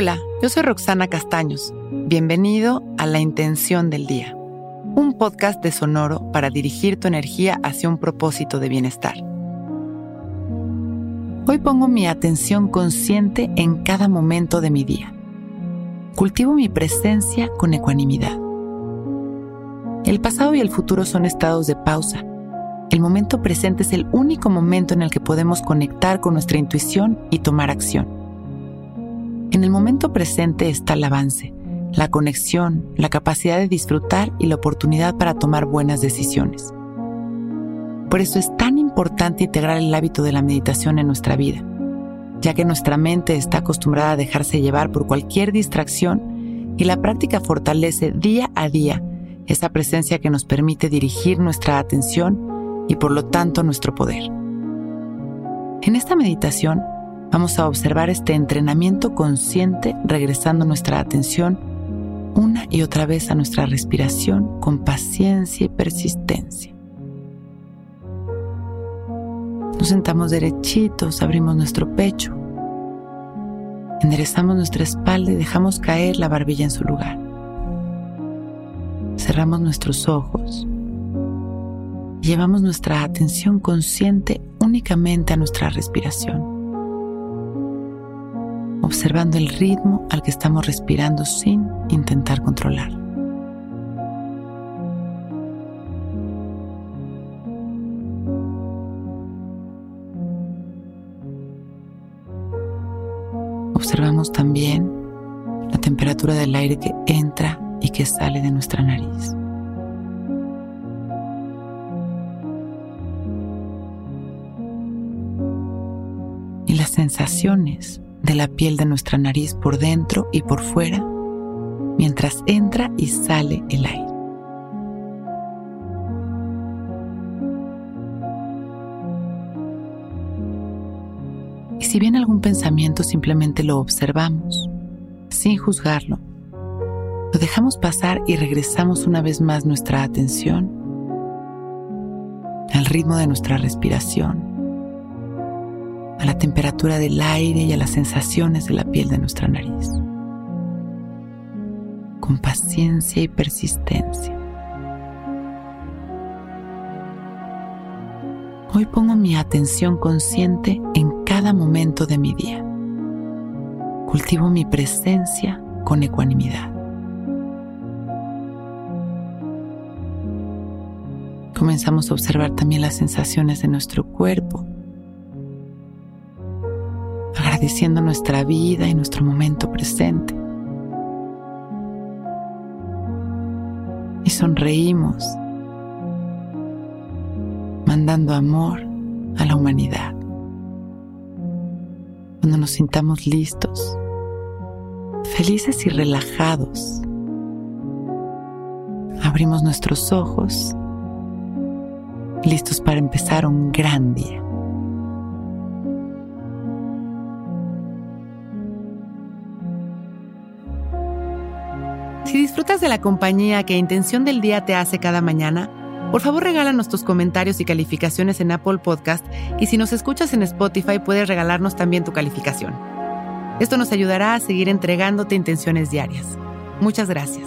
Hola, yo soy Roxana Castaños. Bienvenido a La Intención del Día, un podcast de Sonoro para dirigir tu energía hacia un propósito de bienestar. Hoy pongo mi atención consciente en cada momento de mi día. Cultivo mi presencia con ecuanimidad. El pasado y el futuro son estados de pausa. El momento presente es el único momento en el que podemos conectar con nuestra intuición y tomar acción. En el momento presente está el avance, la conexión, la capacidad de disfrutar y la oportunidad para tomar buenas decisiones. Por eso es tan importante integrar el hábito de la meditación en nuestra vida, ya que nuestra mente está acostumbrada a dejarse llevar por cualquier distracción y la práctica fortalece día a día esa presencia que nos permite dirigir nuestra atención y por lo tanto nuestro poder. En esta meditación, Vamos a observar este entrenamiento consciente regresando nuestra atención una y otra vez a nuestra respiración con paciencia y persistencia. Nos sentamos derechitos, abrimos nuestro pecho, enderezamos nuestra espalda y dejamos caer la barbilla en su lugar. Cerramos nuestros ojos llevamos nuestra atención consciente únicamente a nuestra respiración observando el ritmo al que estamos respirando sin intentar controlar. Observamos también la temperatura del aire que entra y que sale de nuestra nariz. Y las sensaciones de la piel de nuestra nariz por dentro y por fuera mientras entra y sale el aire. Y si viene algún pensamiento, simplemente lo observamos, sin juzgarlo. Lo dejamos pasar y regresamos una vez más nuestra atención al ritmo de nuestra respiración a la temperatura del aire y a las sensaciones de la piel de nuestra nariz. Con paciencia y persistencia. Hoy pongo mi atención consciente en cada momento de mi día. Cultivo mi presencia con ecuanimidad. Comenzamos a observar también las sensaciones de nuestro cuerpo agradeciendo nuestra vida y nuestro momento presente. Y sonreímos, mandando amor a la humanidad. Cuando nos sintamos listos, felices y relajados, abrimos nuestros ojos, listos para empezar un gran día. Si disfrutas de la compañía que Intención del Día te hace cada mañana, por favor regálanos tus comentarios y calificaciones en Apple Podcast y si nos escuchas en Spotify puedes regalarnos también tu calificación. Esto nos ayudará a seguir entregándote intenciones diarias. Muchas gracias.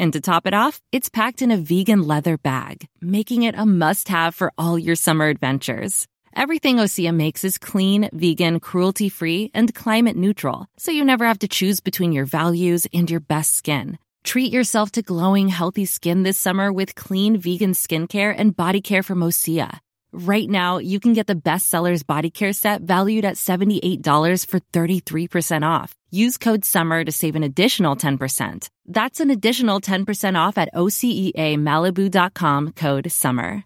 And to top it off, it's packed in a vegan leather bag, making it a must have for all your summer adventures. Everything Osea makes is clean, vegan, cruelty free, and climate neutral, so you never have to choose between your values and your best skin. Treat yourself to glowing, healthy skin this summer with clean vegan skincare and body care from Osea. Right now, you can get the bestsellers body care set valued at $78 for 33% off. Use code SUMMER to save an additional 10%. That's an additional 10% off at OseaMalibu.com code SUMMER.